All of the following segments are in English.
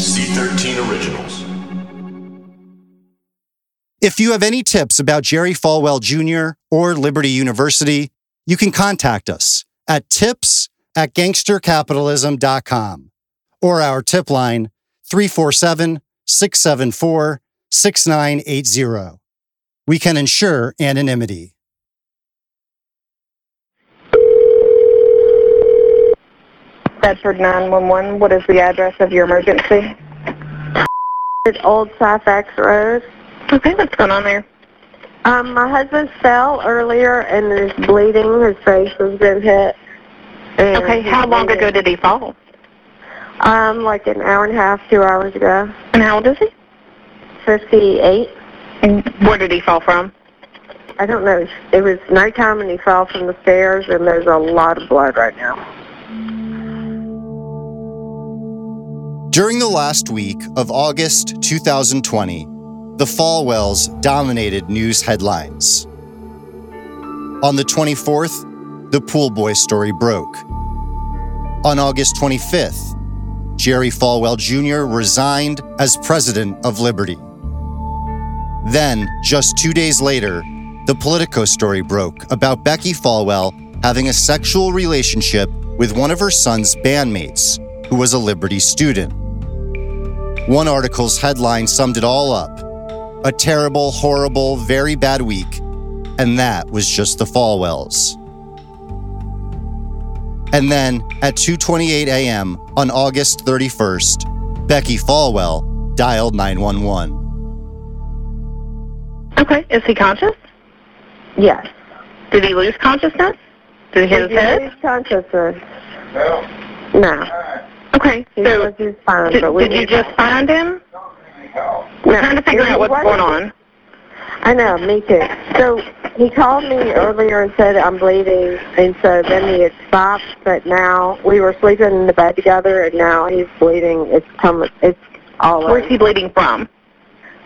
C13 Originals. If you have any tips about Jerry Falwell Jr. or Liberty University, you can contact us at tips at gangstercapitalism.com or our tip line 347 674 6980. We can ensure anonymity. Bedford 911. What is the address of your emergency? It's Old Syfax Road. Okay, what's going on there? Um, my husband fell earlier and is bleeding. His face has been hit. And Okay, how long bleeding. ago did he fall? Um, like an hour and a half, two hours ago. And how old is he? 58. And where did he fall from? I don't know. It was nighttime and he fell from the stairs and there's a lot of blood right now. During the last week of August 2020, the Falwells dominated news headlines. On the 24th, the pool boy story broke. On August 25th, Jerry Falwell Jr. resigned as president of Liberty. Then, just two days later, the Politico story broke about Becky Falwell having a sexual relationship with one of her son's bandmates, who was a Liberty student. One article's headline summed it all up a terrible, horrible, very bad week, and that was just the Falwells. And then at 2:28 a.m. on August 31st, Becky Falwell dialed 911. Okay, is he conscious? Yes. Did he lose consciousness? Did he hit his Did you head? lose consciousness? No. Okay, so fine, did, but we did you just find him? No. We're trying to figure out what's What- going on. I know, me too. So he called me earlier and said I'm bleeding, and so then he had stopped. But now we were sleeping in the bed together, and now he's bleeding. It's coming. It's all over Where's he bleeding from?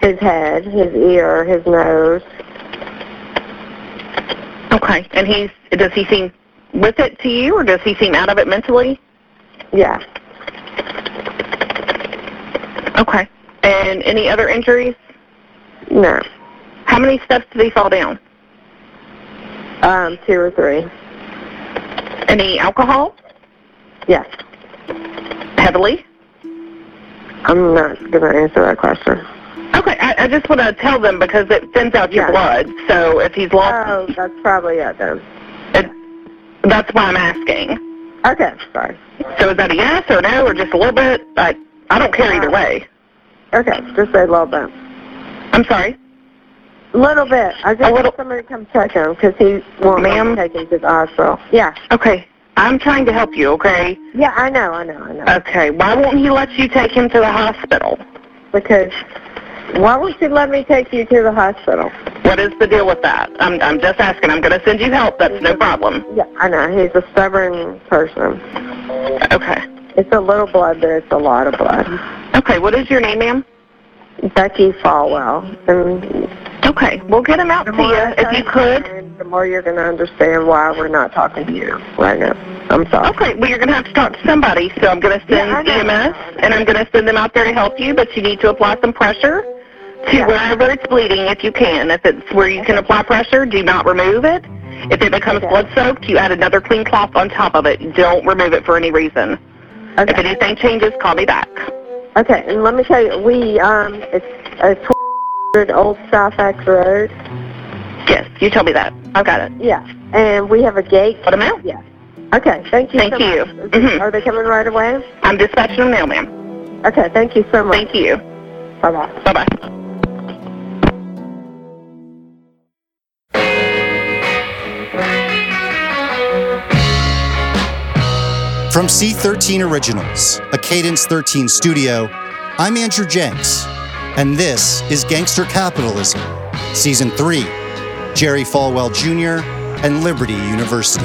his head, his ear, his nose. Okay, and he's does he seem with it to you, or does he seem out of it mentally? Yeah. Okay. And any other injuries? No. How many steps did he fall down? Um, two or three. Any alcohol? Yes. Heavily? I'm not gonna answer that question. Okay, I, I just want to tell them because it thins out your Yeah. blood. So if he's lost, Oh, that's probably it then. it, that's why I'm asking. Okay, sorry. So is that a yes or no or just a little bit? I I don't care either way. Okay, just a little bit. I'm sorry. A little bit. I just want somebody to come check him because he won't Ma'am? take him to the hospital. Yeah. Okay, I'm trying to help you. Okay. Yeah, I know, I know, I know. Okay. Why won't he let you take him to the hospital? because why won't you let me take you to the hospital? What is the deal with that? I'm I'm just asking. I'm going to send you help. That's no problem. Yeah, I know. He's a stubborn person. Okay. It's a little blood, but it's a lot of blood. Okay. What is your name, ma'am? Becky Falwell. And Okay. We'll get him out to you if you could. the more you're going to understand why we're not talking to you right now. I'm sorry. Okay, well, you're going to have to talk to somebody, so I'm going to send Yeah. EMS, and I'm going to send them out there to help you, but you need to apply some pressure to Yeah. wherever it's bleeding if you can. If it's where you can apply pressure, do not remove it. If it becomes Okay. blood-soaked, you add another clean cloth on top of it. Don't remove it for any reason. If anything changes, call me back. Okay, and let me tell you, we, um, it's a 1200 Old South Road. Yes, you told me that. I've got it. Yeah. And we have a gate. Put them out. Yeah. Okay, thank you Thank so you. much. Mhm. Are they coming right away? I'm dispatching them now, ma'am. Okay, thank you so much. Thank you. Bye-bye. Bye-bye. From C13 Originals, a Cadence 13 studio, I'm Andrew Jenks, and this is Gangster Capitalism, Season 3 Jerry Falwell Jr. and Liberty University.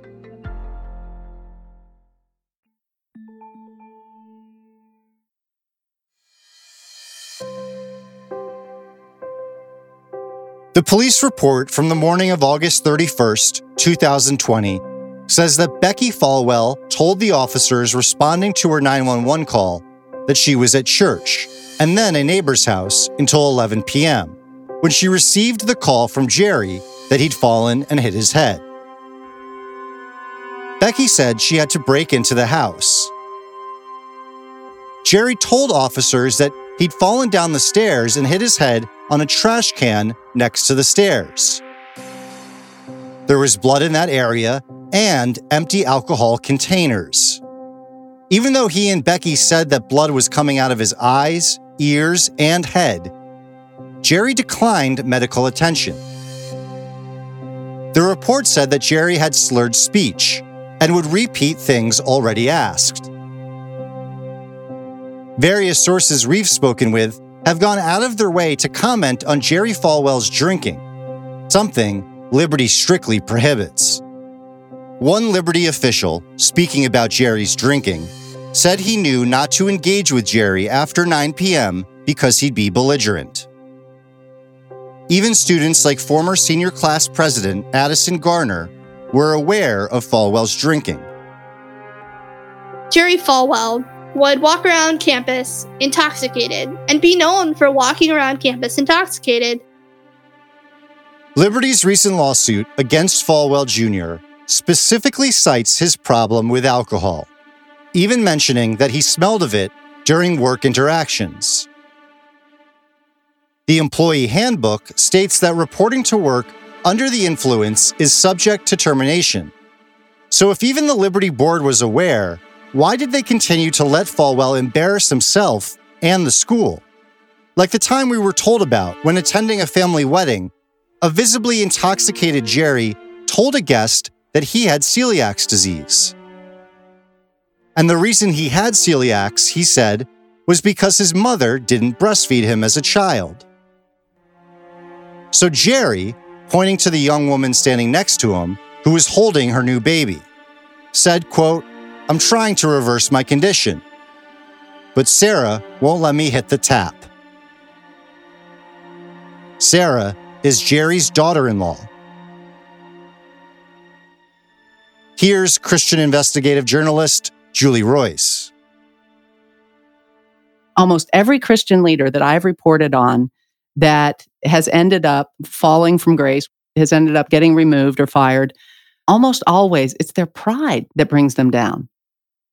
The police report from the morning of August 31st, 2020, says that Becky Falwell told the officers responding to her 911 call that she was at church and then a neighbor's house until 11 p.m. when she received the call from Jerry that he'd fallen and hit his head. Becky said she had to break into the house. Jerry told officers that he'd fallen down the stairs and hit his head on a trash can next to the stairs. There was blood in that area and empty alcohol containers. Even though he and Becky said that blood was coming out of his eyes, ears, and head, Jerry declined medical attention. The report said that Jerry had slurred speech and would repeat things already asked. Various sources we've spoken with have gone out of their way to comment on Jerry Falwell's drinking, something Liberty strictly prohibits. One Liberty official, speaking about Jerry's drinking, said he knew not to engage with Jerry after 9 p.m. because he'd be belligerent. Even students like former senior class president Addison Garner were aware of Falwell's drinking. Jerry Falwell would walk around campus intoxicated and be known for walking around campus intoxicated. Liberty's recent lawsuit against Falwell Jr. specifically cites his problem with alcohol, even mentioning that he smelled of it during work interactions. The employee handbook states that reporting to work under the influence is subject to termination. So, if even the Liberty Board was aware, why did they continue to let Falwell embarrass himself and the school? Like the time we were told about when attending a family wedding, a visibly intoxicated Jerry told a guest that he had celiac disease. And the reason he had celiac, he said, was because his mother didn't breastfeed him as a child. So Jerry, pointing to the young woman standing next to him, who was holding her new baby, said, quote, I'm trying to reverse my condition. But Sarah won't let me hit the tap. Sarah is Jerry's daughter in law. Here's Christian investigative journalist Julie Roys. Almost every Christian leader that I've reported on that has ended up falling from grace, has ended up getting removed or fired, almost always it's their pride that brings them down.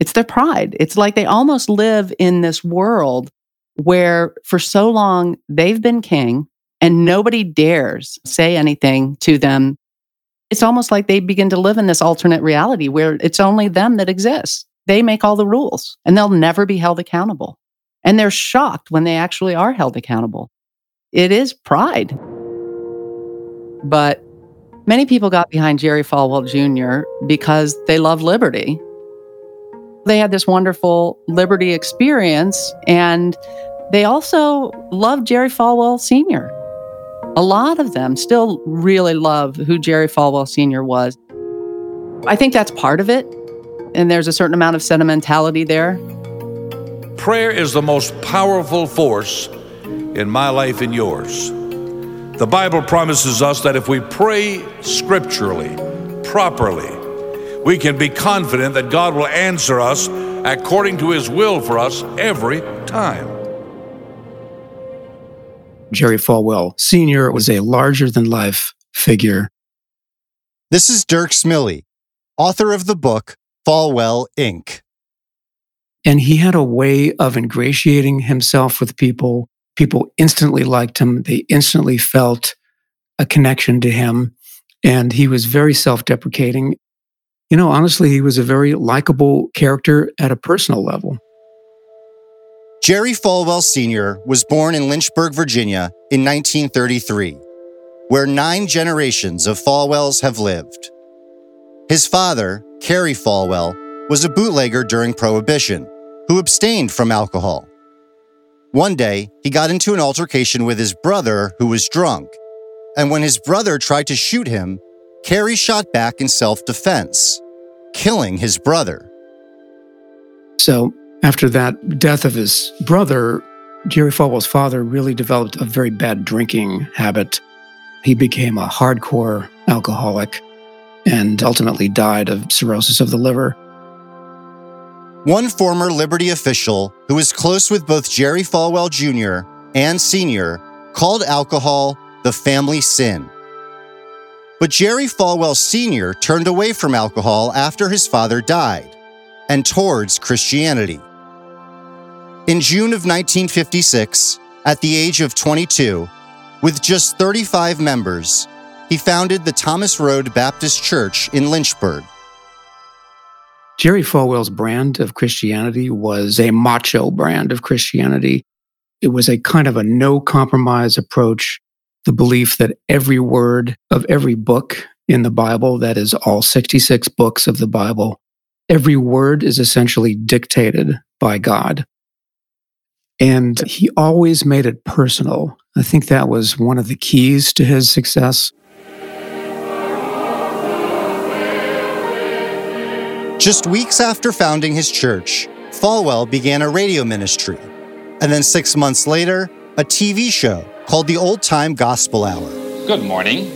It's their pride. It's like they almost live in this world where for so long they've been king and nobody dares say anything to them. It's almost like they begin to live in this alternate reality where it's only them that exists. They make all the rules and they'll never be held accountable. And they're shocked when they actually are held accountable. It is pride. But Many people got behind Jerry Falwell Jr. because they love liberty. They had this wonderful liberty experience, and they also loved Jerry Falwell Sr. A lot of them still really love who Jerry Falwell Sr. was. I think that's part of it, and there's a certain amount of sentimentality there. Prayer is the most powerful force in my life and yours. The Bible promises us that if we pray scripturally, properly, we can be confident that God will answer us according to his will for us every time. Jerry Falwell Sr. was a larger than life figure. This is Dirk Smillie, author of the book Falwell Inc. And he had a way of ingratiating himself with people people instantly liked him. They instantly felt a connection to him. And he was very self deprecating. You know, honestly, he was a very likable character at a personal level. Jerry Falwell Sr. was born in Lynchburg, Virginia in 1933, where nine generations of Falwells have lived. His father, Carey Falwell, was a bootlegger during Prohibition who abstained from alcohol. One day, he got into an altercation with his brother, who was drunk. And when his brother tried to shoot him, Carey shot back in self defense, killing his brother. So, after that death of his brother, Jerry Falwell's father really developed a very bad drinking habit. He became a hardcore alcoholic and ultimately died of cirrhosis of the liver. One former Liberty official who was close with both Jerry Falwell Jr. and Sr. called alcohol the family sin. But Jerry Falwell Sr. turned away from alcohol after his father died and towards Christianity. In June of 1956, at the age of 22, with just 35 members, he founded the Thomas Road Baptist Church in Lynchburg. Jerry Falwell's brand of Christianity was a macho brand of Christianity. It was a kind of a no compromise approach, the belief that every word of every book in the Bible, that is all 66 books of the Bible, every word is essentially dictated by God. And he always made it personal. I think that was one of the keys to his success. Just weeks after founding his church, Falwell began a radio ministry, and then six months later, a TV show called the Old Time Gospel Hour. Good morning,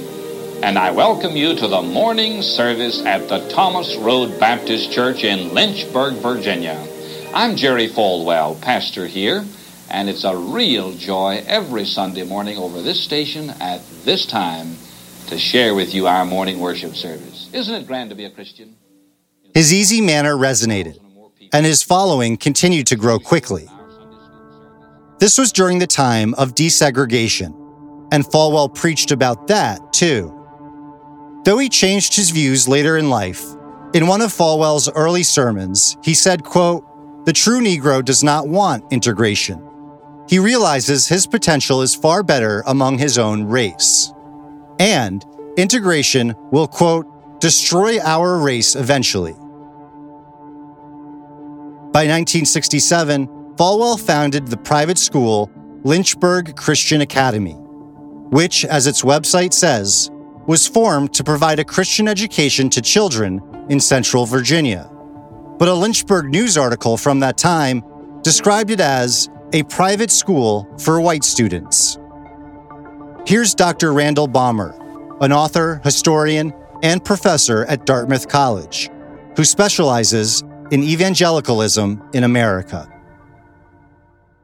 and I welcome you to the morning service at the Thomas Road Baptist Church in Lynchburg, Virginia. I'm Jerry Falwell, pastor here, and it's a real joy every Sunday morning over this station at this time to share with you our morning worship service. Isn't it grand to be a Christian? His easy manner resonated, and his following continued to grow quickly. This was during the time of desegregation, and Falwell preached about that too. Though he changed his views later in life, in one of Falwell's early sermons, he said, quote, "The true Negro does not want integration. He realizes his potential is far better among his own race. And integration will, quote, destroy our race eventually. By 1967, Falwell founded the private school Lynchburg Christian Academy, which, as its website says, was formed to provide a Christian education to children in central Virginia. But a Lynchburg news article from that time described it as a private school for white students. Here's Dr. Randall Balmer, an author, historian, and professor at Dartmouth College, who specializes in evangelicalism in America.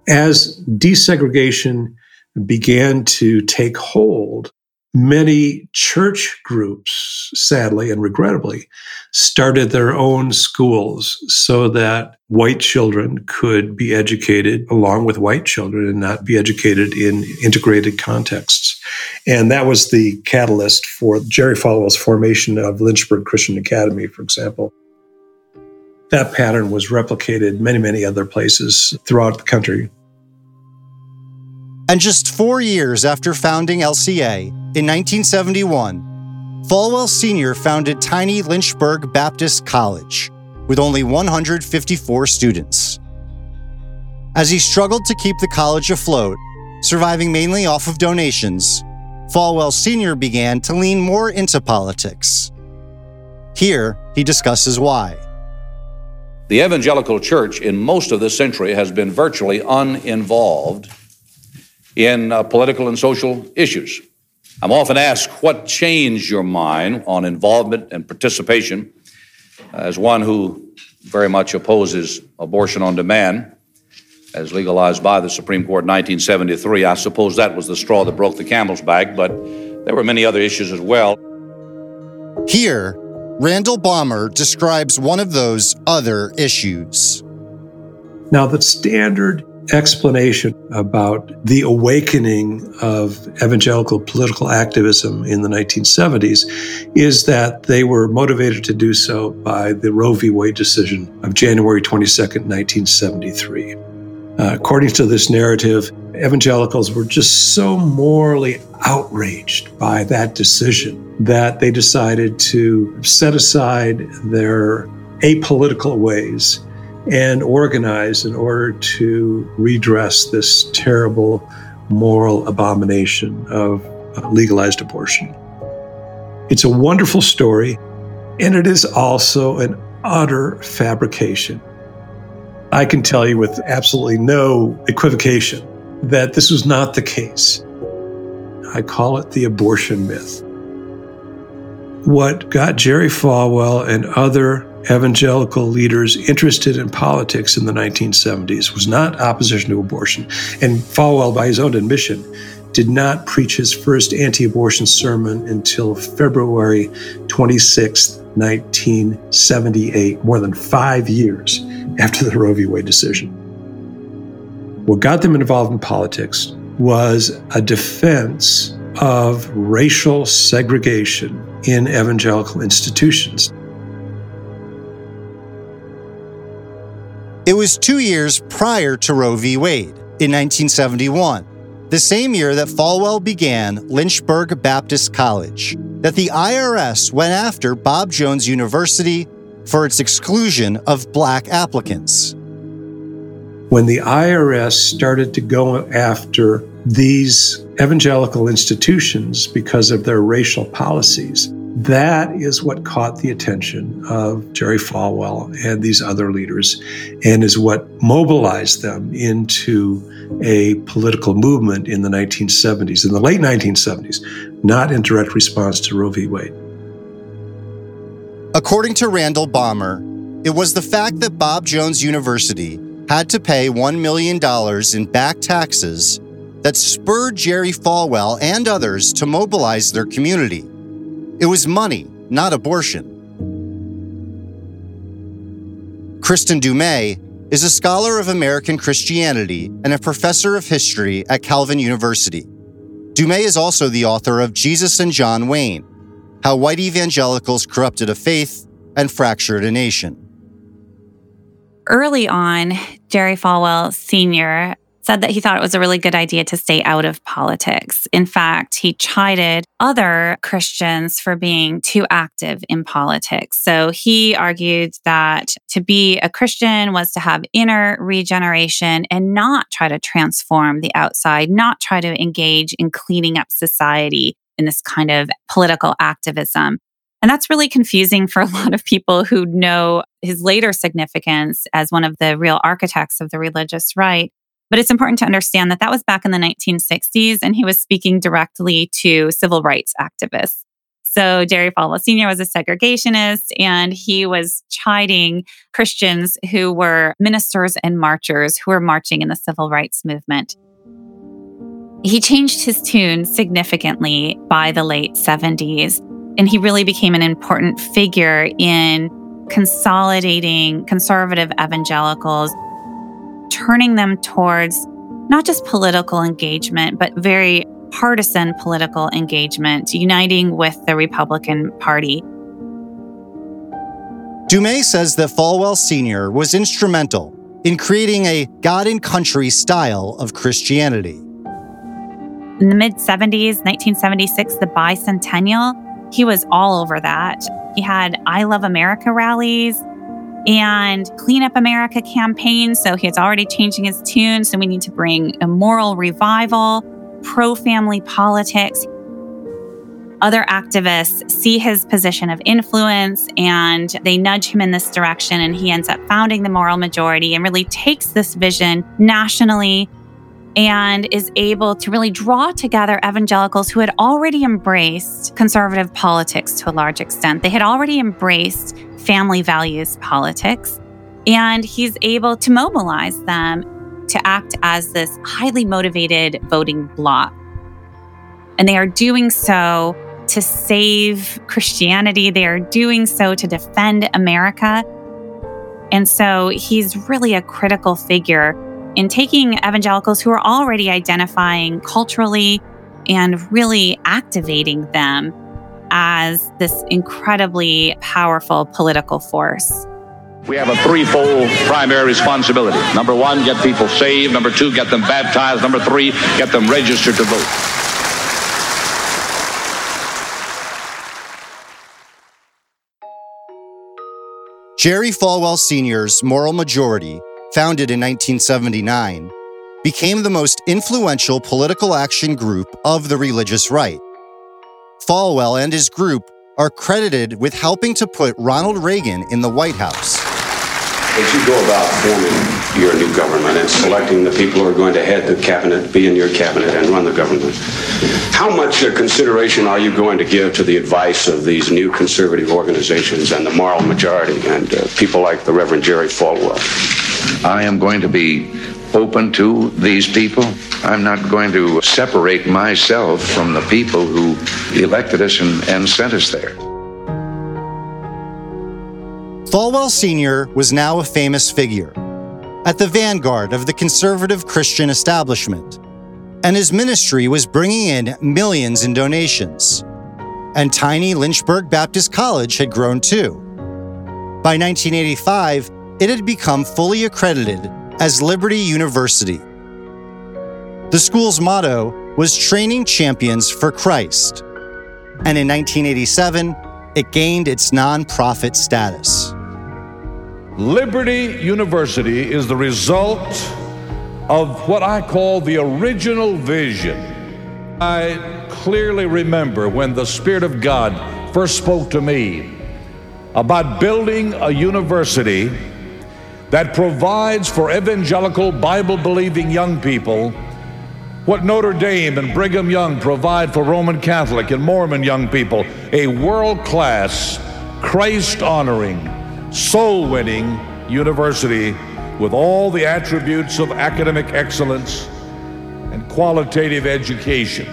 As desegregation began to take hold, many church groups, sadly and regrettably, started their own schools so that white children could be educated along with white children and not be educated in integrated contexts. And that was the catalyst for Jerry Falwell's formation of Lynchburg Christian Academy, for example. That pattern was replicated many, many other places throughout the country. And just four years after founding LCA, in 1971, Falwell Sr. founded tiny Lynchburg Baptist College with only 154 students. As he struggled to keep the college afloat, surviving mainly off of donations, Falwell Sr. began to lean more into politics. Here, he discusses why. The evangelical church in most of this century has been virtually uninvolved in uh, political and social issues. I'm often asked what changed your mind on involvement and participation as one who very much opposes abortion on demand as legalized by the Supreme Court in 1973. I suppose that was the straw that broke the camel's back, but there were many other issues as well. Here, Randall Balmer describes one of those other issues. Now, the standard explanation about the awakening of evangelical political activism in the 1970s is that they were motivated to do so by the Roe v. Wade decision of January 22nd, 1973. Uh, according to this narrative, evangelicals were just so morally outraged by that decision that they decided to set aside their apolitical ways and organize in order to redress this terrible moral abomination of uh, legalized abortion. It's a wonderful story, and it is also an utter fabrication. I can tell you with absolutely no equivocation that this was not the case. I call it the abortion myth. What got Jerry Falwell and other evangelical leaders interested in politics in the 1970s was not opposition to abortion. And Falwell, by his own admission, did not preach his first anti abortion sermon until February 26, 1978, more than five years after the Roe v. Wade decision. What got them involved in politics was a defense of racial segregation in evangelical institutions. It was two years prior to Roe v. Wade, in 1971, the same year that Falwell began Lynchburg Baptist College, that the IRS went after Bob Jones University for its exclusion of black applicants. When the IRS started to go after these evangelical institutions because of their racial policies, that is what caught the attention of Jerry Falwell and these other leaders, and is what mobilized them into a political movement in the 1970s, in the late 1970s, not in direct response to Roe v. Wade. According to Randall Balmer, it was the fact that Bob Jones University had to pay $1 million in back taxes that spurred Jerry Falwell and others to mobilize their community. It was money, not abortion. Kristin Du Mez is a scholar of American Christianity and a professor of history at Calvin University. Du Mez is also the author of Jesus and John Wayne How White Evangelicals Corrupted a Faith and Fractured a Nation. Early on, Jerry Falwell Sr said that he thought it was a really good idea to stay out of politics. In fact, he chided other Christians for being too active in politics. So he argued that to be a Christian was to have inner regeneration and not try to transform the outside, not try to engage in cleaning up society in this kind of political activism. And that's really confusing for a lot of people who know his later significance as one of the real architects of the religious right. But it's important to understand that that was back in the 1960s, and he was speaking directly to civil rights activists. So Jerry Falwell Sr. was a segregationist, and he was chiding Christians who were ministers and marchers who were marching in the civil rights movement. He changed his tune significantly by the late 70s, and he really became an important figure in consolidating conservative evangelicals turning them towards not just political engagement, but very partisan political engagement, uniting with the Republican Party. Du says that Falwell Sr. was instrumental in creating a God and country style of Christianity. In the mid 70s, 1976, the bicentennial, He was all over that. He had I Love America rallies and Clean Up America campaign. So he's already changing his tune. So we need to bring a moral revival, pro family politics. Other activists see his position of influence and they nudge him in this direction. And he ends up founding the moral majority and really takes this vision nationally and is able to really draw together evangelicals who had already embraced conservative politics to a large extent. They had already embraced family values politics, and he's able to mobilize them to act as this highly motivated voting bloc. And they are doing so to save Christianity, they are doing so to defend America. And so he's really a critical figure in taking evangelicals who are already identifying culturally and really activating them as this incredibly powerful political force. We have a threefold primary responsibility. Number one, get people saved. Number two, get them baptized. Number three, get them registered to vote. Jerry Falwell Sr.'s Moral Majority founded in 1979, became the most influential political action group of the religious right. Falwell and his group are credited with helping to put Ronald Reagan in the White House. As you go about forming your new government and selecting the people who are going to head the cabinet, be in your cabinet, and run the government, how much uh, consideration are you going to give to the advice of these new conservative organizations and the moral majority and uh, people like the Reverend Jerry Falwell? I am going to be open to these people. I'm not going to separate myself from the people who elected us and, and sent us there. Falwell Sr. was now a famous figure, at the vanguard of the conservative Christian establishment, and his ministry was bringing in millions in donations. And tiny Lynchburg Baptist College had grown too. By 1985, it had become fully accredited as Liberty University. The school's motto was Training Champions for Christ, and in 1987, it gained its nonprofit status. Liberty University is the result of what I call the original vision. I clearly remember when the Spirit of God first spoke to me about building a university that provides for evangelical Bible believing young people what Notre Dame and Brigham Young provide for Roman Catholic and Mormon young people a world class, Christ honoring, soul winning university with all the attributes of academic excellence and qualitative education.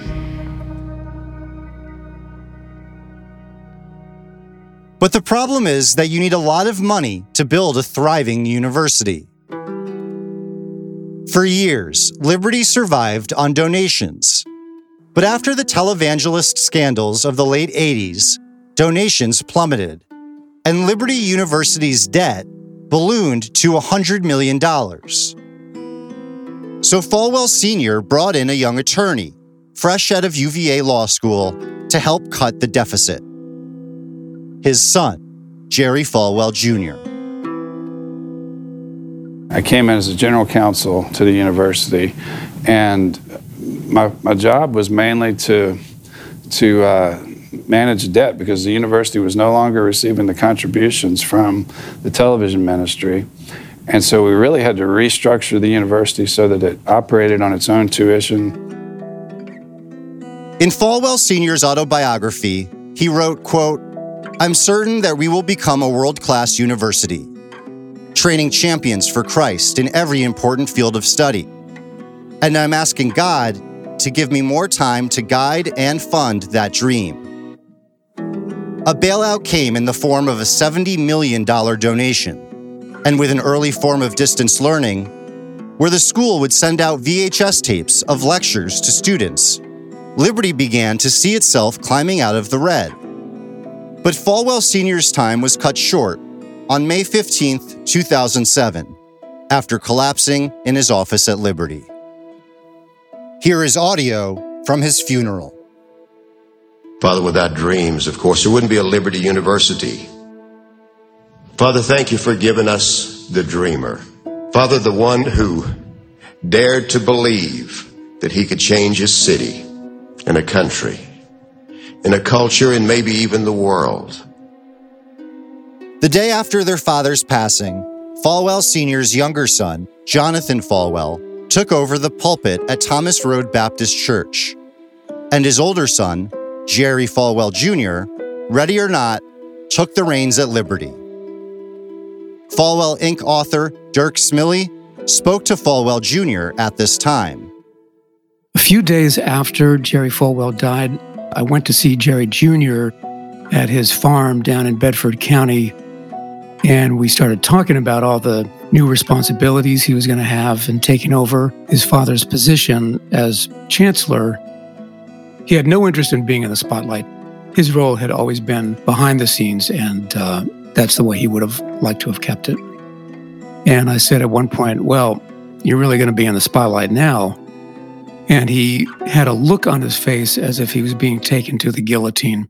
But the problem is that you need a lot of money to build a thriving university. For years, Liberty survived on donations. But after the televangelist scandals of the late 80s, donations plummeted and Liberty University's debt ballooned to $100 million. So Falwell Sr. brought in a young attorney, fresh out of UVA Law School, to help cut the deficit. His son, Jerry Falwell Jr. I came in as a general counsel to the university, and my, my job was mainly to, to uh, manage debt because the university was no longer receiving the contributions from the television ministry. And so we really had to restructure the university so that it operated on its own tuition. In Falwell Sr.'s autobiography, he wrote, quote, I'm certain that we will become a world-class university, training champions for Christ in every important field of study. And I'm asking God to give me more time to guide and fund that dream. A bailout came in the form of a $70 million donation, and with an early form of distance learning, where the school would send out VHS tapes of lectures to students, Liberty began to see itself climbing out of the red. But Falwell Sr.'s time was cut short on May 15, 2007, after collapsing in his office at Liberty. Here is audio from his funeral. Father, without dreams, of course, there wouldn't be a Liberty University. Father, thank you for giving us the dreamer. Father, the one who dared to believe that he could change his city and a country, and a culture, and maybe even the world. The day after their father's passing, Falwell Sr.'s younger son, Jonathan Falwell, took over the pulpit at Thomas Road Baptist Church. And his older son, Jerry Falwell Jr., ready or not, took the reins at Liberty. Falwell Inc. author Dirk Smillie spoke to Falwell Jr. at this time. A few days after Jerry Falwell died, I went to see Jerry Jr. at his farm down in Bedford County, and we started talking about all the new responsibilities he was going to have in taking over his father's position as chancellor. He had no interest in being in the spotlight. His role had always been behind the scenes, and uh, that's the way he would have liked to have kept it. And I said at one point, Well, you're really going to be in the spotlight now. And he had a look on his face as if he was being taken to the guillotine.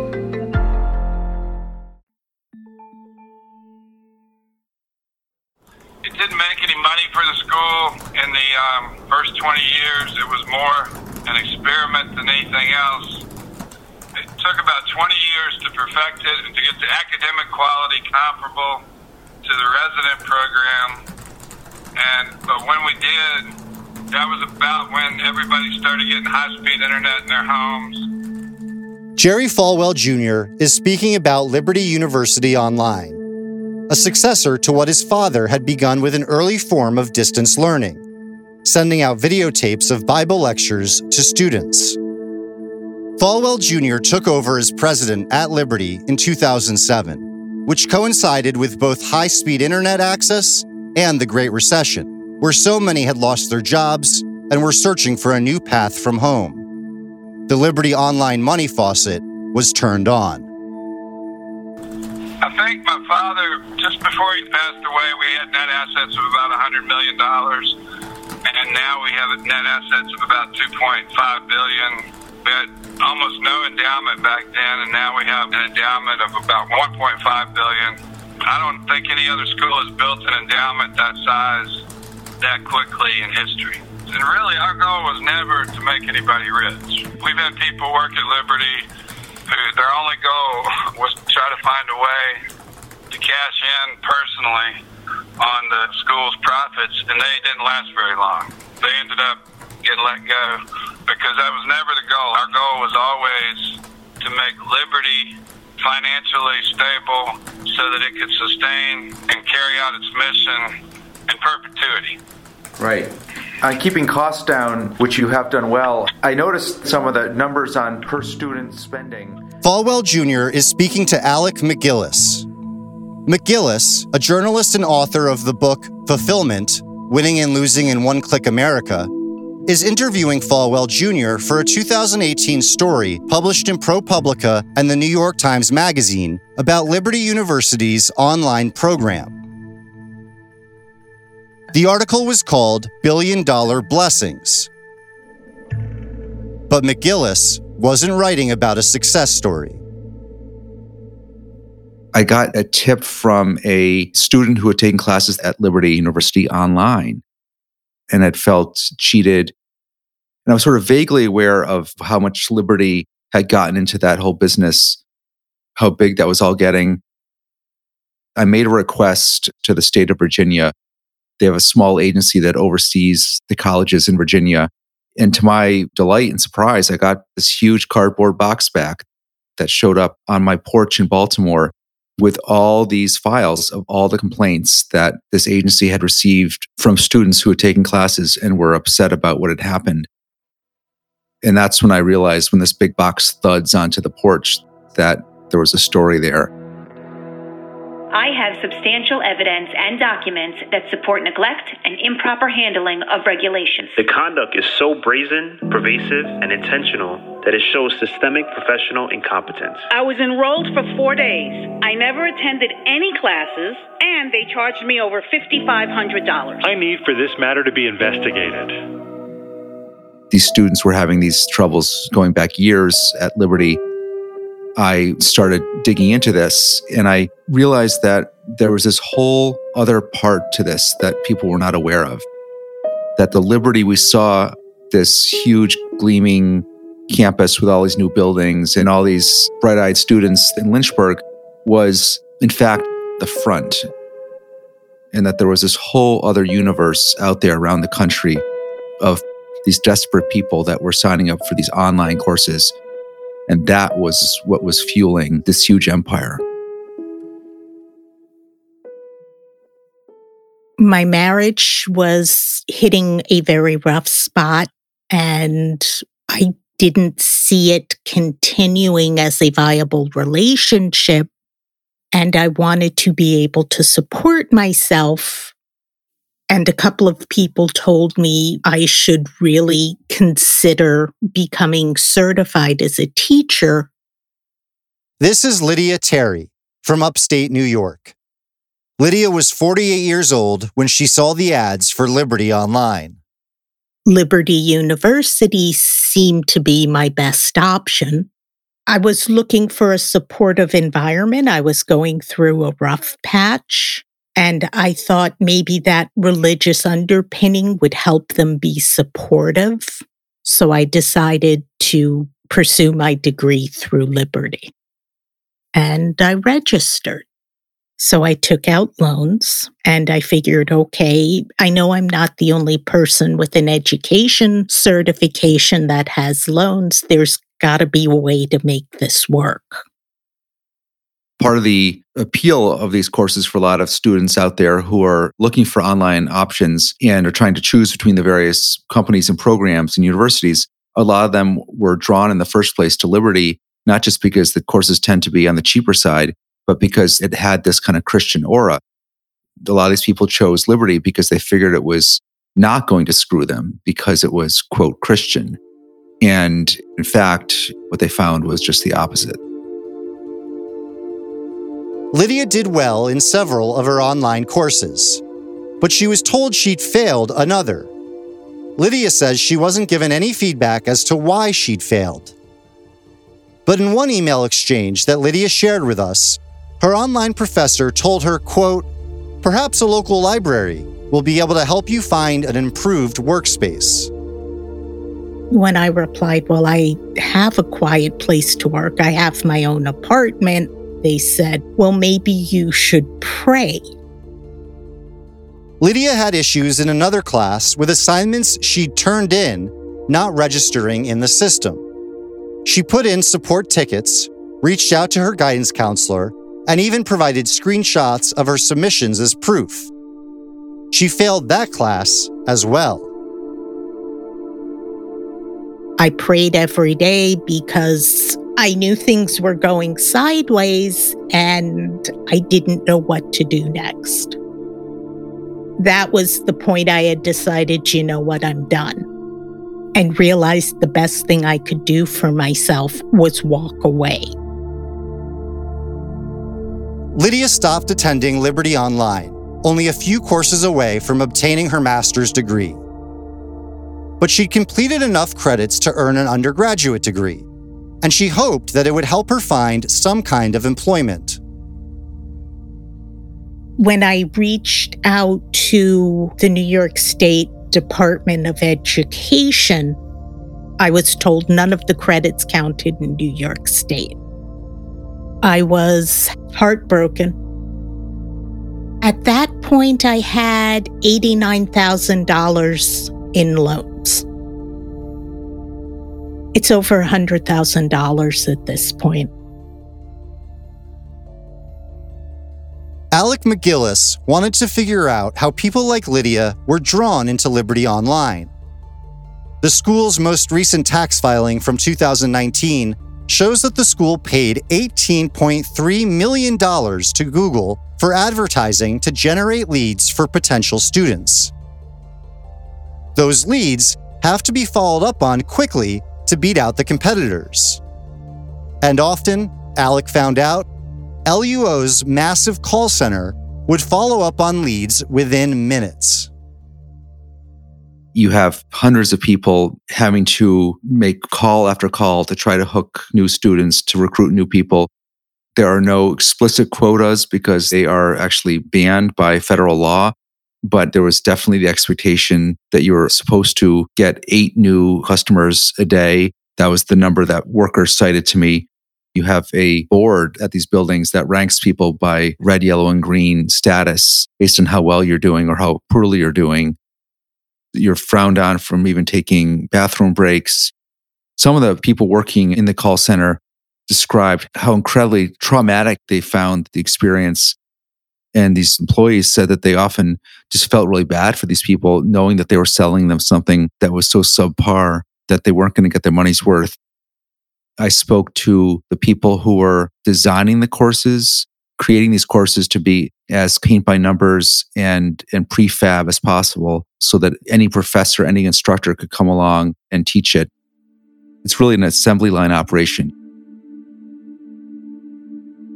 It didn't make any money for the school in the um, first 20 years. It was more an experiment than anything else. It took about 20 years to perfect it and to get the academic quality comparable to the resident program. And but when we did, that was about when everybody started getting high-speed internet in their homes. Jerry Falwell Jr. is speaking about Liberty University Online, a successor to what his father had begun with an early form of distance learning, sending out videotapes of Bible lectures to students. Falwell Jr. took over as president at Liberty in 2007, which coincided with both high speed internet access and the Great Recession, where so many had lost their jobs and were searching for a new path from home. The Liberty Online money faucet was turned on. Father, just before he passed away, we had net assets of about $100 million. And now we have net assets of about 2.5 billion. We had almost no endowment back then, and now we have an endowment of about 1.5 billion. I don't think any other school has built an endowment that size that quickly in history. And really, our goal was never to make anybody rich. We've had people work at Liberty who their only goal was to try to find a way to cash in personally on the school's profits, and they didn't last very long. They ended up getting let go because that was never the goal. Our goal was always to make Liberty financially stable so that it could sustain and carry out its mission in perpetuity. Right. On keeping costs down, which you have done well, I noticed some of the numbers on per student spending. Falwell Jr. is speaking to Alec MacGillis. MacGillis, a journalist and author of the book Fulfillment Winning and Losing in One Click America, is interviewing Falwell Jr. for a 2018 story published in ProPublica and the New York Times Magazine about Liberty University's online program. The article was called Billion Dollar Blessings. But MacGillis wasn't writing about a success story. I got a tip from a student who had taken classes at Liberty University online and had felt cheated. And I was sort of vaguely aware of how much Liberty had gotten into that whole business, how big that was all getting. I made a request to the state of Virginia. They have a small agency that oversees the colleges in Virginia. And to my delight and surprise, I got this huge cardboard box back that showed up on my porch in Baltimore with all these files of all the complaints that this agency had received from students who had taken classes and were upset about what had happened. And that's when I realized when this big box thuds onto the porch that there was a story there. I have substantial evidence and documents that support neglect and improper handling of regulations. The conduct is so brazen, pervasive, and intentional that it shows systemic professional incompetence. I was enrolled for four days. I never attended any classes, and they charged me over $5,500. I need for this matter to be investigated. These students were having these troubles going back years at Liberty I started digging into this and I realized that there was this whole other part to this that people were not aware of. That the Liberty we saw, this huge gleaming campus with all these new buildings and all these bright eyed students in Lynchburg, was in fact the front. And that there was this whole other universe out there around the country of these desperate people that were signing up for these online courses and that was what was fueling this huge empire. My marriage was hitting a very rough spot, and I didn't see it continuing as a viable relationship. And I wanted to be able to support myself and a couple of people told me I should really consider becoming certified as a teacher. This is Lydia Terry from upstate New York. Lydia was 48 years old when she saw the ads for Liberty Online. Liberty University seemed to be my best option. I was looking for a supportive environment. I was going through a rough patch. And I thought maybe that religious underpinning would help them be supportive. So I decided to pursue my degree through Liberty. And I registered. So I took out loans and I figured, okay, I know I'm not the only person with an education certification that has loans. There's got to be a way to make this work part of the appeal of these courses for a lot of students out there who are looking for online options and are trying to choose between the various companies and programs and universities. A lot of them were drawn in the first place to Liberty, not just because the courses tend to be on the cheaper side, but because it had this kind of Christian aura. A lot of these people chose Liberty because they figured it was not going to screw them because it was, quote, Christian. And in fact, what they found was just the opposite. Lydia did well in several of her online courses, but she was told she'd failed another. Lydia says she wasn't given any feedback as to why she'd failed. But in one email exchange that Lydia shared with us, her online professor told her, quote, perhaps a local library will be able to help you find an improved workspace. When I replied, Well, I have a quiet place to work, I have my own apartment, they said, well, maybe you should pray. Lydia had issues in another class with assignments she'd turned in, not registering in the system. She put in support tickets, reached out to her guidance counselor, and even provided screenshots of her submissions as proof. She failed that class as well. I prayed every day because I knew things were going sideways and I didn't know what to do next. That was the point I had decided, you know what, I'm done. And realized the best thing I could do for myself was walk away. Lydia stopped attending Liberty Online, only a few courses away from obtaining her master's degree. But she'd completed enough credits to earn an undergraduate degree and she hoped that it would help her find some kind of employment. When I reached out to the New York State Department of Education, I was told none of the credits counted in New York State. I was heartbroken. At that point, I had $89,000 in loans. It's over $100,000 at this point. Alec MacGillis wanted to figure out how people like Lydia were drawn into Liberty Online. The school's most recent tax filing from 2019 shows that the school paid $18.3 million to Google for advertising to generate leads for potential students. Those leads have to be followed up on quickly to beat out the competitors. And often, Alec found out, LUO's massive call center would follow up on leads within minutes you have hundreds of people having to make call after call to try to hook new students to recruit new people. There are no explicit quotas because they are actually banned by federal law. But there was definitely the expectation that you were supposed to get eight new customers a day. That was the number that workers cited to me. You have a board at these buildings that ranks people by red, yellow, and green status based on how well you're doing or how poorly you're doing you're frowned on from even taking bathroom breaks. Some of the people working in the call center described how incredibly traumatic they found the experience. And these employees said that they often just felt really bad for these people, knowing that they were selling them something that was so subpar that they weren't going to get their money's worth. I spoke to the people who were designing the courses creating these courses to be as paint by numbers and and prefab as possible so that any professor any instructor could come along and teach it it's really an assembly line operation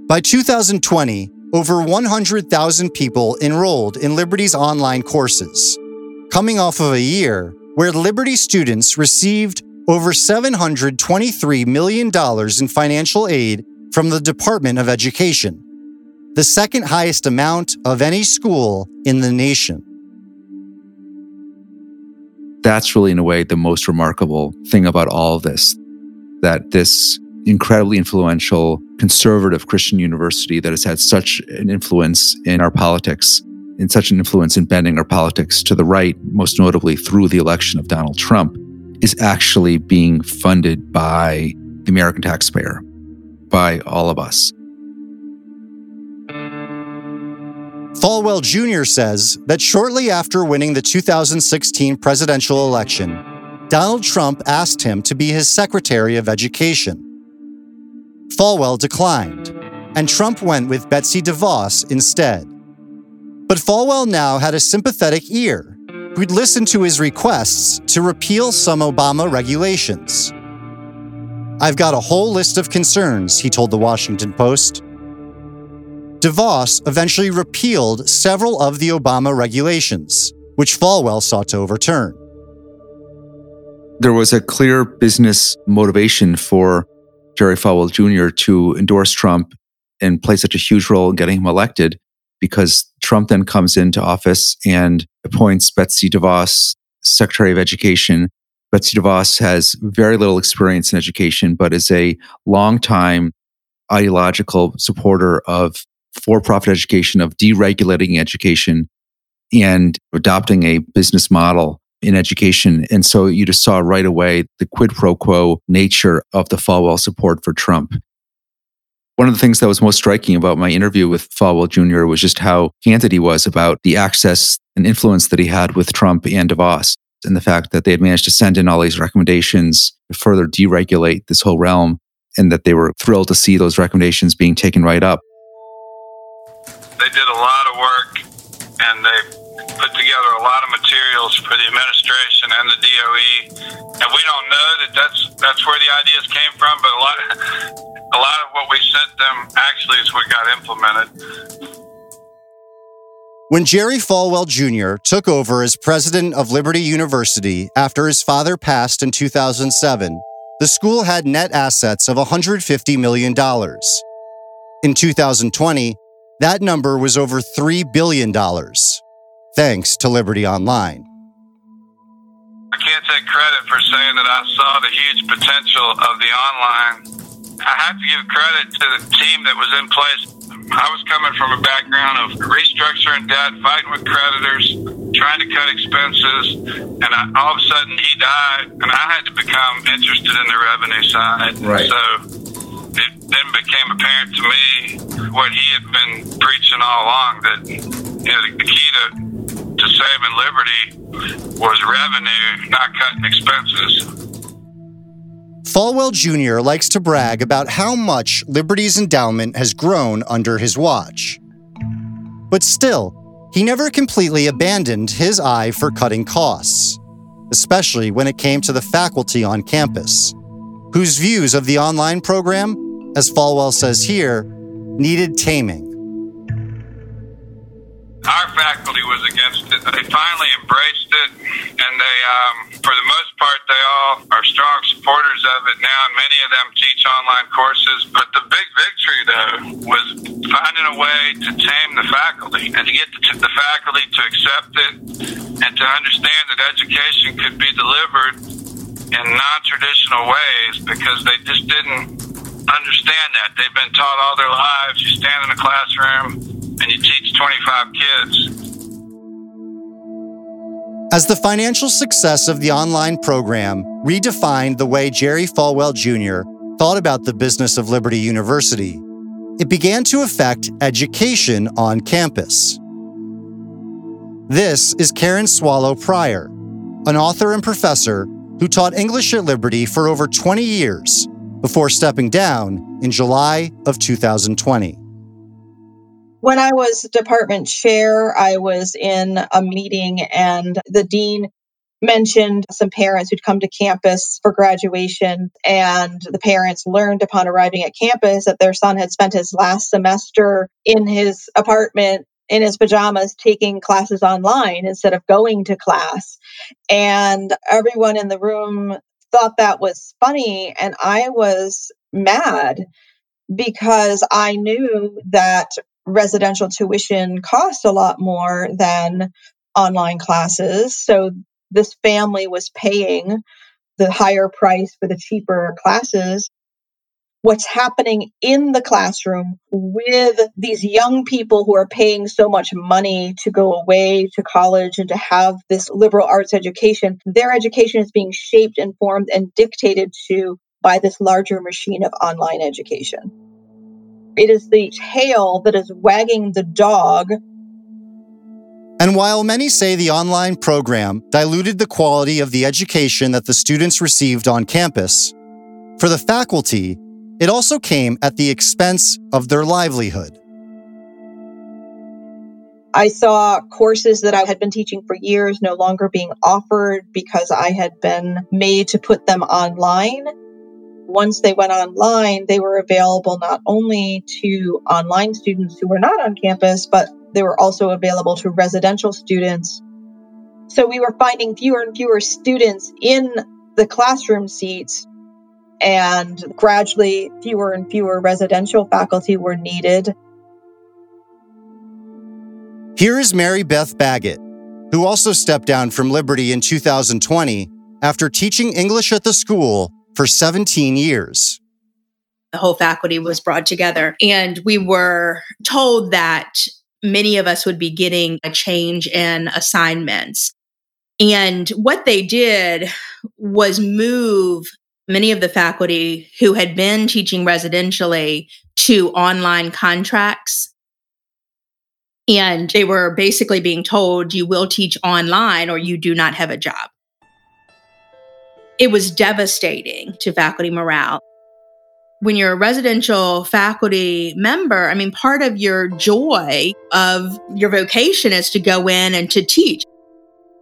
by 2020 over 100,000 people enrolled in Liberty's online courses, coming off of a year where Liberty students received over $723 million in financial aid from the Department of Education the second highest amount of any school in the nation. That's really, in a way, the most remarkable thing about all of this that this incredibly influential conservative Christian university that has had such an influence in our politics, in such an influence in bending our politics to the right, most notably through the election of Donald Trump, is actually being funded by the American taxpayer, by all of us. Falwell Jr. says that shortly after winning the 2016 presidential election, Donald Trump asked him to be his Secretary of Education. Falwell declined, and Trump went with Betsy DeVos instead. But Falwell now had a sympathetic ear who'd listen to his requests to repeal some Obama regulations. I've got a whole list of concerns, he told the Washington Post. DeVos eventually repealed several of the Obama regulations, which Falwell sought to overturn. There was a clear business motivation for Jerry Falwell Jr. to endorse Trump and play such a huge role in getting him elected because Trump then comes into office and appoints Betsy DeVos Secretary of Education. Betsy DeVos has very little experience in education, but is a longtime ideological supporter of for profit education, of deregulating education and adopting a business model in education. And so you just saw right away the quid pro quo nature of the Falwell support for Trump. One of the things that was most striking about my interview with Falwell Jr. was just how candid he was about the access and influence that he had with Trump and DeVos, and the fact that they had managed to send in all these recommendations to further deregulate this whole realm, and that they were thrilled to see those recommendations being taken right up they did a lot of work and they put together a lot of materials for the administration and the DOE. And we don't know that that's that's where the ideas came from, but a lot a lot of what we sent them actually is what got implemented. When Jerry Falwell Jr. took over as president of Liberty University after his father passed in 2007, the school had net assets of $150 million. In 2020, that number was over $3 billion, thanks to Liberty Online. I can't take credit for saying that I saw the huge potential of the online. I have to give credit to the team that was in place. I was coming from a background of restructuring debt, fighting with creditors, trying to cut expenses, and I, all of a sudden he died, and I had to become interested in the revenue side. Right. So it then became apparent to me what he had been preaching all along that you know, the, the key to, to saving liberty was revenue, not cutting expenses. Falwell Jr. likes to brag about how much Liberty's endowment has grown under his watch. But still, he never completely abandoned his eye for cutting costs, especially when it came to the faculty on campus, whose views of the online program, as Falwell says here, needed taming. Our faculty was against it. They finally embraced it, and they, um, for the most part, they all are strong supporters of it now, and many of them teach online courses. But the big victory, though, was finding a way to tame the faculty and to get the, the faculty to accept it and to understand that education could be delivered in non-traditional ways because they just didn't understand that. They've been taught all their lives. You stand in a classroom and you teach 25 kids. As the financial success of the online program redefined the way Jerry Falwell Jr. thought about the business of Liberty University, it began to affect education on campus. This is Karen Swallow Prior, an author and professor who taught English at Liberty for over 20 years before stepping down in July of 2020. When I was department chair, I was in a meeting and the dean mentioned some parents who'd come to campus for graduation and the parents learned upon arriving at campus that their son had spent his last semester in his apartment in his pajamas taking classes online instead of going to class and everyone in the room thought that was funny and I was mad because I knew that residential tuition cost a lot more than online classes. So this family was paying the higher price for the cheaper classes. What's happening in the classroom with these young people who are paying so much money to go away to college and to have this liberal arts education, their education is being shaped and formed and dictated to by this larger machine of online education. It is the tail that is wagging the dog. And while many say the online program diluted the quality of the education that the students received on campus, for the faculty, it also came at the expense of their livelihood. I saw courses that I had been teaching for years no longer being offered because I had been made to put them online once they went online, they were available not only to online students who were not on campus, but they were also available to residential students. So we were finding fewer and fewer students in the classroom seats, and gradually fewer and fewer residential faculty were needed. Here is Mary Beth Baggett, who also stepped down from Liberty in 2020 after teaching English at the school for 17 years. The whole faculty was brought together, and we were told that many of us would be getting a change in assignments. And what they did was move many of the faculty who had been teaching residentially to online contracts. And they were basically being told, you will teach online or you do not have a job. It was devastating to faculty morale. When you're a residential faculty member, I mean, part of your joy of your vocation is to go in and to teach.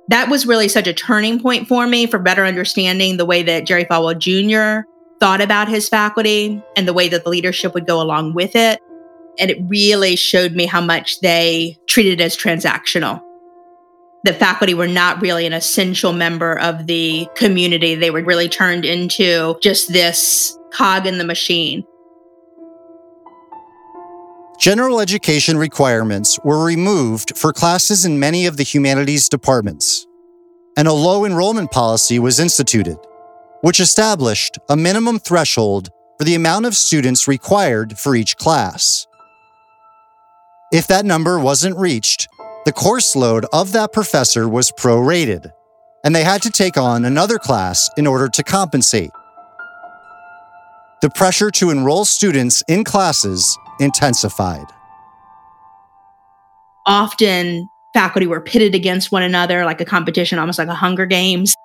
That was really such a turning point for me for better understanding the way that Jerry Falwell Jr. thought about his faculty and the way that the leadership would go along with it. And it really showed me how much they treated it as transactional the faculty were not really an essential member of the community. They were really turned into just this cog in the machine. General education requirements were removed for classes in many of the humanities departments, and a low enrollment policy was instituted, which established a minimum threshold for the amount of students required for each class. If that number wasn't reached, the course load of that professor was prorated, and they had to take on another class in order to compensate. The pressure to enroll students in classes intensified. Often, faculty were pitted against one another like a competition, almost like a Hunger Games.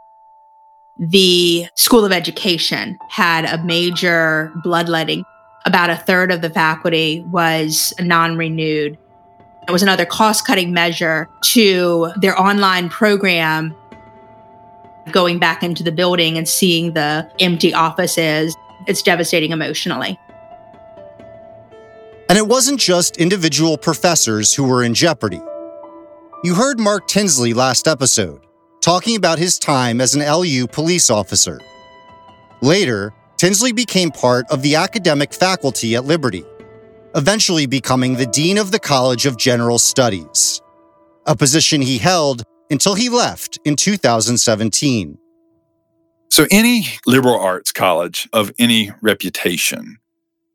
The School of Education had a major bloodletting. About a third of the faculty was non renewed. It was another cost cutting measure to their online program. Going back into the building and seeing the empty offices, it's devastating emotionally. And it wasn't just individual professors who were in jeopardy. You heard Mark Tinsley last episode talking about his time as an LU police officer. Later, Tinsley became part of the academic faculty at Liberty, eventually becoming the Dean of the College of General Studies, a position he held until he left in 2017. So, any liberal arts college of any reputation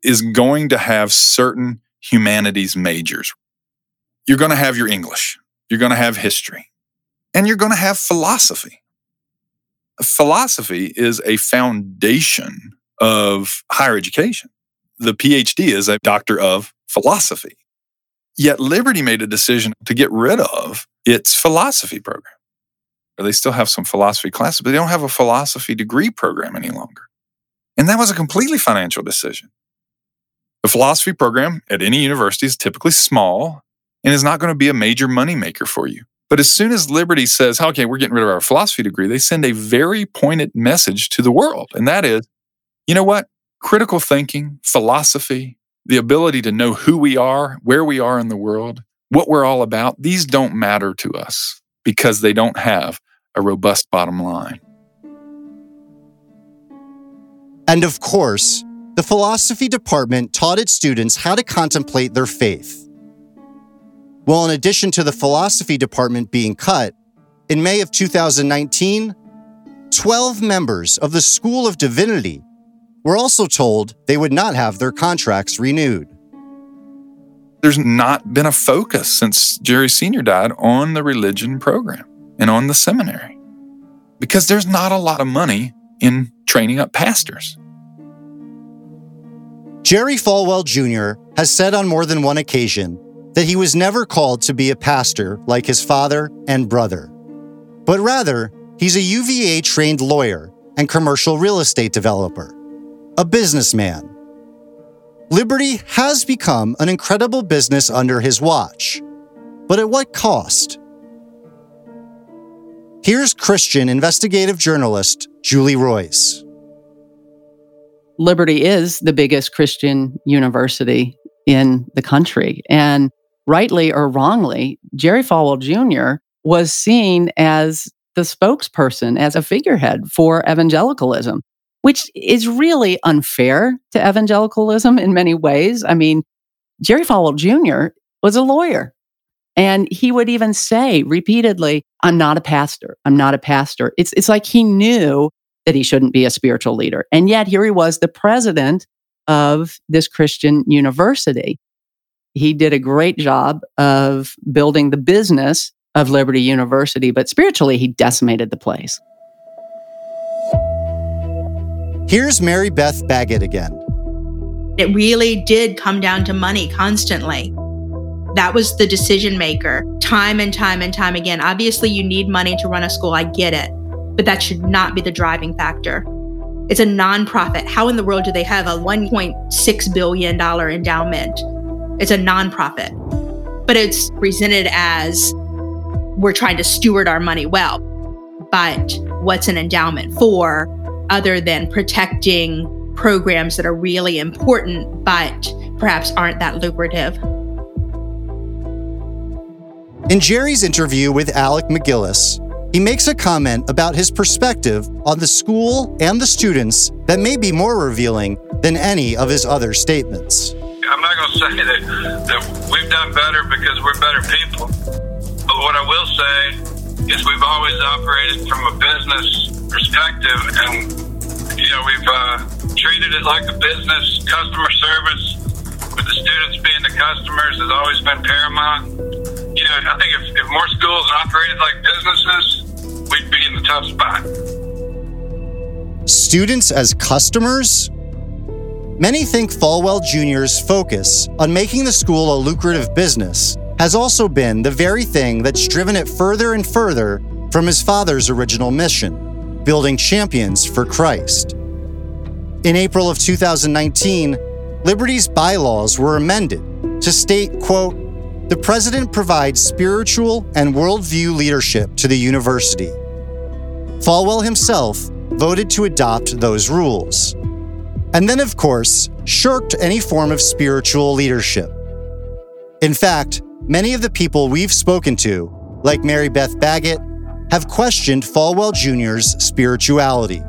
is going to have certain humanities majors. You're going to have your English, you're going to have history, and you're going to have philosophy. Philosophy is a foundation of higher education. The PhD is a doctor of philosophy. Yet Liberty made a decision to get rid of its philosophy program. They still have some philosophy classes, but they don't have a philosophy degree program any longer. And that was a completely financial decision. The philosophy program at any university is typically small and is not going to be a major moneymaker for you. But as soon as Liberty says, okay, we're getting rid of our philosophy degree, they send a very pointed message to the world. And that is, you know what? Critical thinking, philosophy, the ability to know who we are, where we are in the world, what we're all about, these don't matter to us because they don't have a robust bottom line. And of course, the philosophy department taught its students how to contemplate their faith. Well, in addition to the philosophy department being cut, in May of 2019, 12 members of the School of Divinity were also told they would not have their contracts renewed. There's not been a focus since Jerry Sr. died on the religion program and on the seminary because there's not a lot of money in training up pastors. Jerry Falwell Jr. has said on more than one occasion that he was never called to be a pastor like his father and brother, but rather, he's a UVA trained lawyer and commercial real estate developer, a businessman. Liberty has become an incredible business under his watch, but at what cost? Here's Christian investigative journalist Julie Roys. Liberty is the biggest Christian university in the country. And rightly or wrongly, Jerry Falwell Jr. was seen as the spokesperson, as a figurehead for evangelicalism, which is really unfair to evangelicalism in many ways. I mean, Jerry Falwell Jr. was a lawyer. And he would even say repeatedly, I'm not a pastor. I'm not a pastor. It's, it's like he knew that he shouldn't be a spiritual leader. And yet here he was, the president of this Christian university. He did a great job of building the business of Liberty University, but spiritually, he decimated the place. Here's Mary Beth Baggett again. It really did come down to money constantly. That was the decision maker time and time and time again. Obviously, you need money to run a school. I get it but that should not be the driving factor. It's a nonprofit. How in the world do they have a $1.6 billion endowment? It's a nonprofit, but it's presented as we're trying to steward our money well. But what's an endowment for other than protecting programs that are really important, but perhaps aren't that lucrative? In Jerry's interview with Alec MacGillis, he makes a comment about his perspective on the school and the students that may be more revealing than any of his other statements. I'm not going to say that, that we've done better because we're better people. But what I will say is we've always operated from a business perspective and, you know, we've uh, treated it like a business. Customer service with the students being the customers has always been paramount. You know, I think if, if more schools operated like businesses, we'd be in the tough spot. Students as customers? Many think Falwell Jr.'s focus on making the school a lucrative business has also been the very thing that's driven it further and further from his father's original mission, building champions for Christ. In April of 2019, Liberty's bylaws were amended to state, quote, the president provides spiritual and worldview leadership to the university. Falwell himself voted to adopt those rules. And then, of course, shirked any form of spiritual leadership. In fact, many of the people we've spoken to, like Mary Beth Baggett, have questioned Falwell Jr.'s spirituality.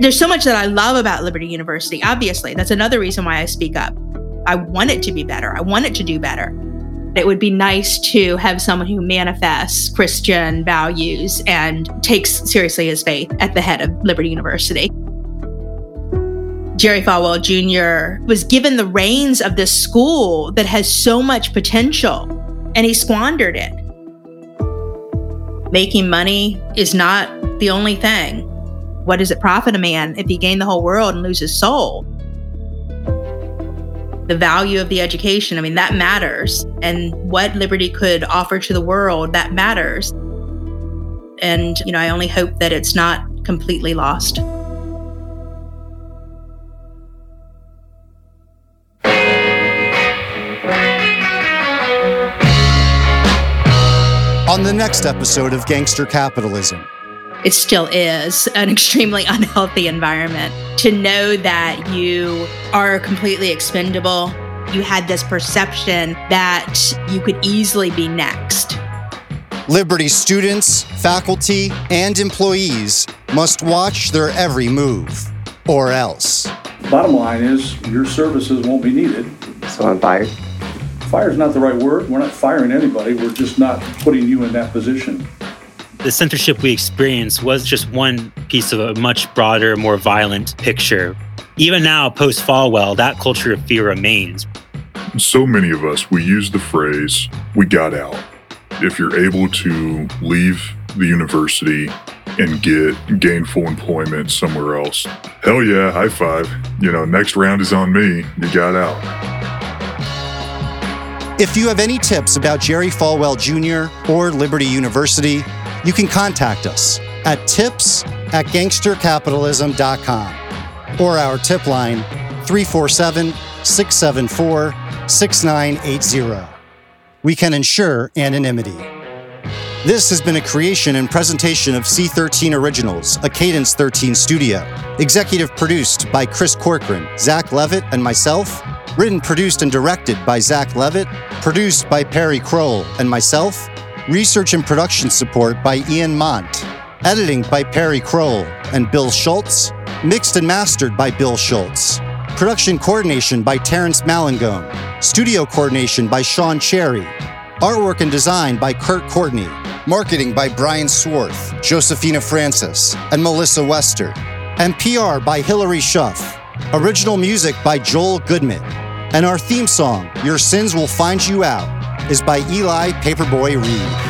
There's so much that I love about Liberty University. Obviously, that's another reason why I speak up. I want it to be better. I want it to do better. It would be nice to have someone who manifests Christian values and takes seriously his faith at the head of Liberty University. Jerry Falwell Jr. was given the reins of this school that has so much potential, and he squandered it. Making money is not the only thing. What does it profit a man if he gain the whole world and lose his soul? The value of the education, I mean, that matters. And what Liberty could offer to the world, that matters. And, you know, I only hope that it's not completely lost. On the next episode of Gangster Capitalism, it still is an extremely unhealthy environment. To know that you are completely expendable, you had this perception that you could easily be next. Liberty students, faculty, and employees must watch their every move, or else. Bottom line is your services won't be needed. So I'm fired. Fire is not the right word. We're not firing anybody. We're just not putting you in that position. The censorship we experienced was just one piece of a much broader, more violent picture. Even now, post Falwell, that culture of fear remains. So many of us, we use the phrase, we got out. If you're able to leave the university and get gainful employment somewhere else, hell yeah, high five. You know, next round is on me. You got out. If you have any tips about Jerry Falwell Jr. or Liberty University, you can contact us at tips at gangstercapitalism.com or our tip line 347 674 6980. We can ensure anonymity. This has been a creation and presentation of C13 Originals, a Cadence 13 studio. Executive produced by Chris Corcoran, Zach Levitt, and myself. Written, produced, and directed by Zach Levitt. Produced by Perry Kroll and myself. Research and production support by Ian Mont. Editing by Perry Kroll and Bill Schultz. Mixed and mastered by Bill Schultz. Production coordination by Terrence Malangone. Studio coordination by Sean Cherry. Artwork and design by Kurt Courtney. Marketing by Brian Swarth, Josephina Francis, and Melissa Wester. And PR by Hilary Schuff. Original music by Joel Goodman. And our theme song, Your Sins Will Find You Out, is by Eli Paperboy Reed.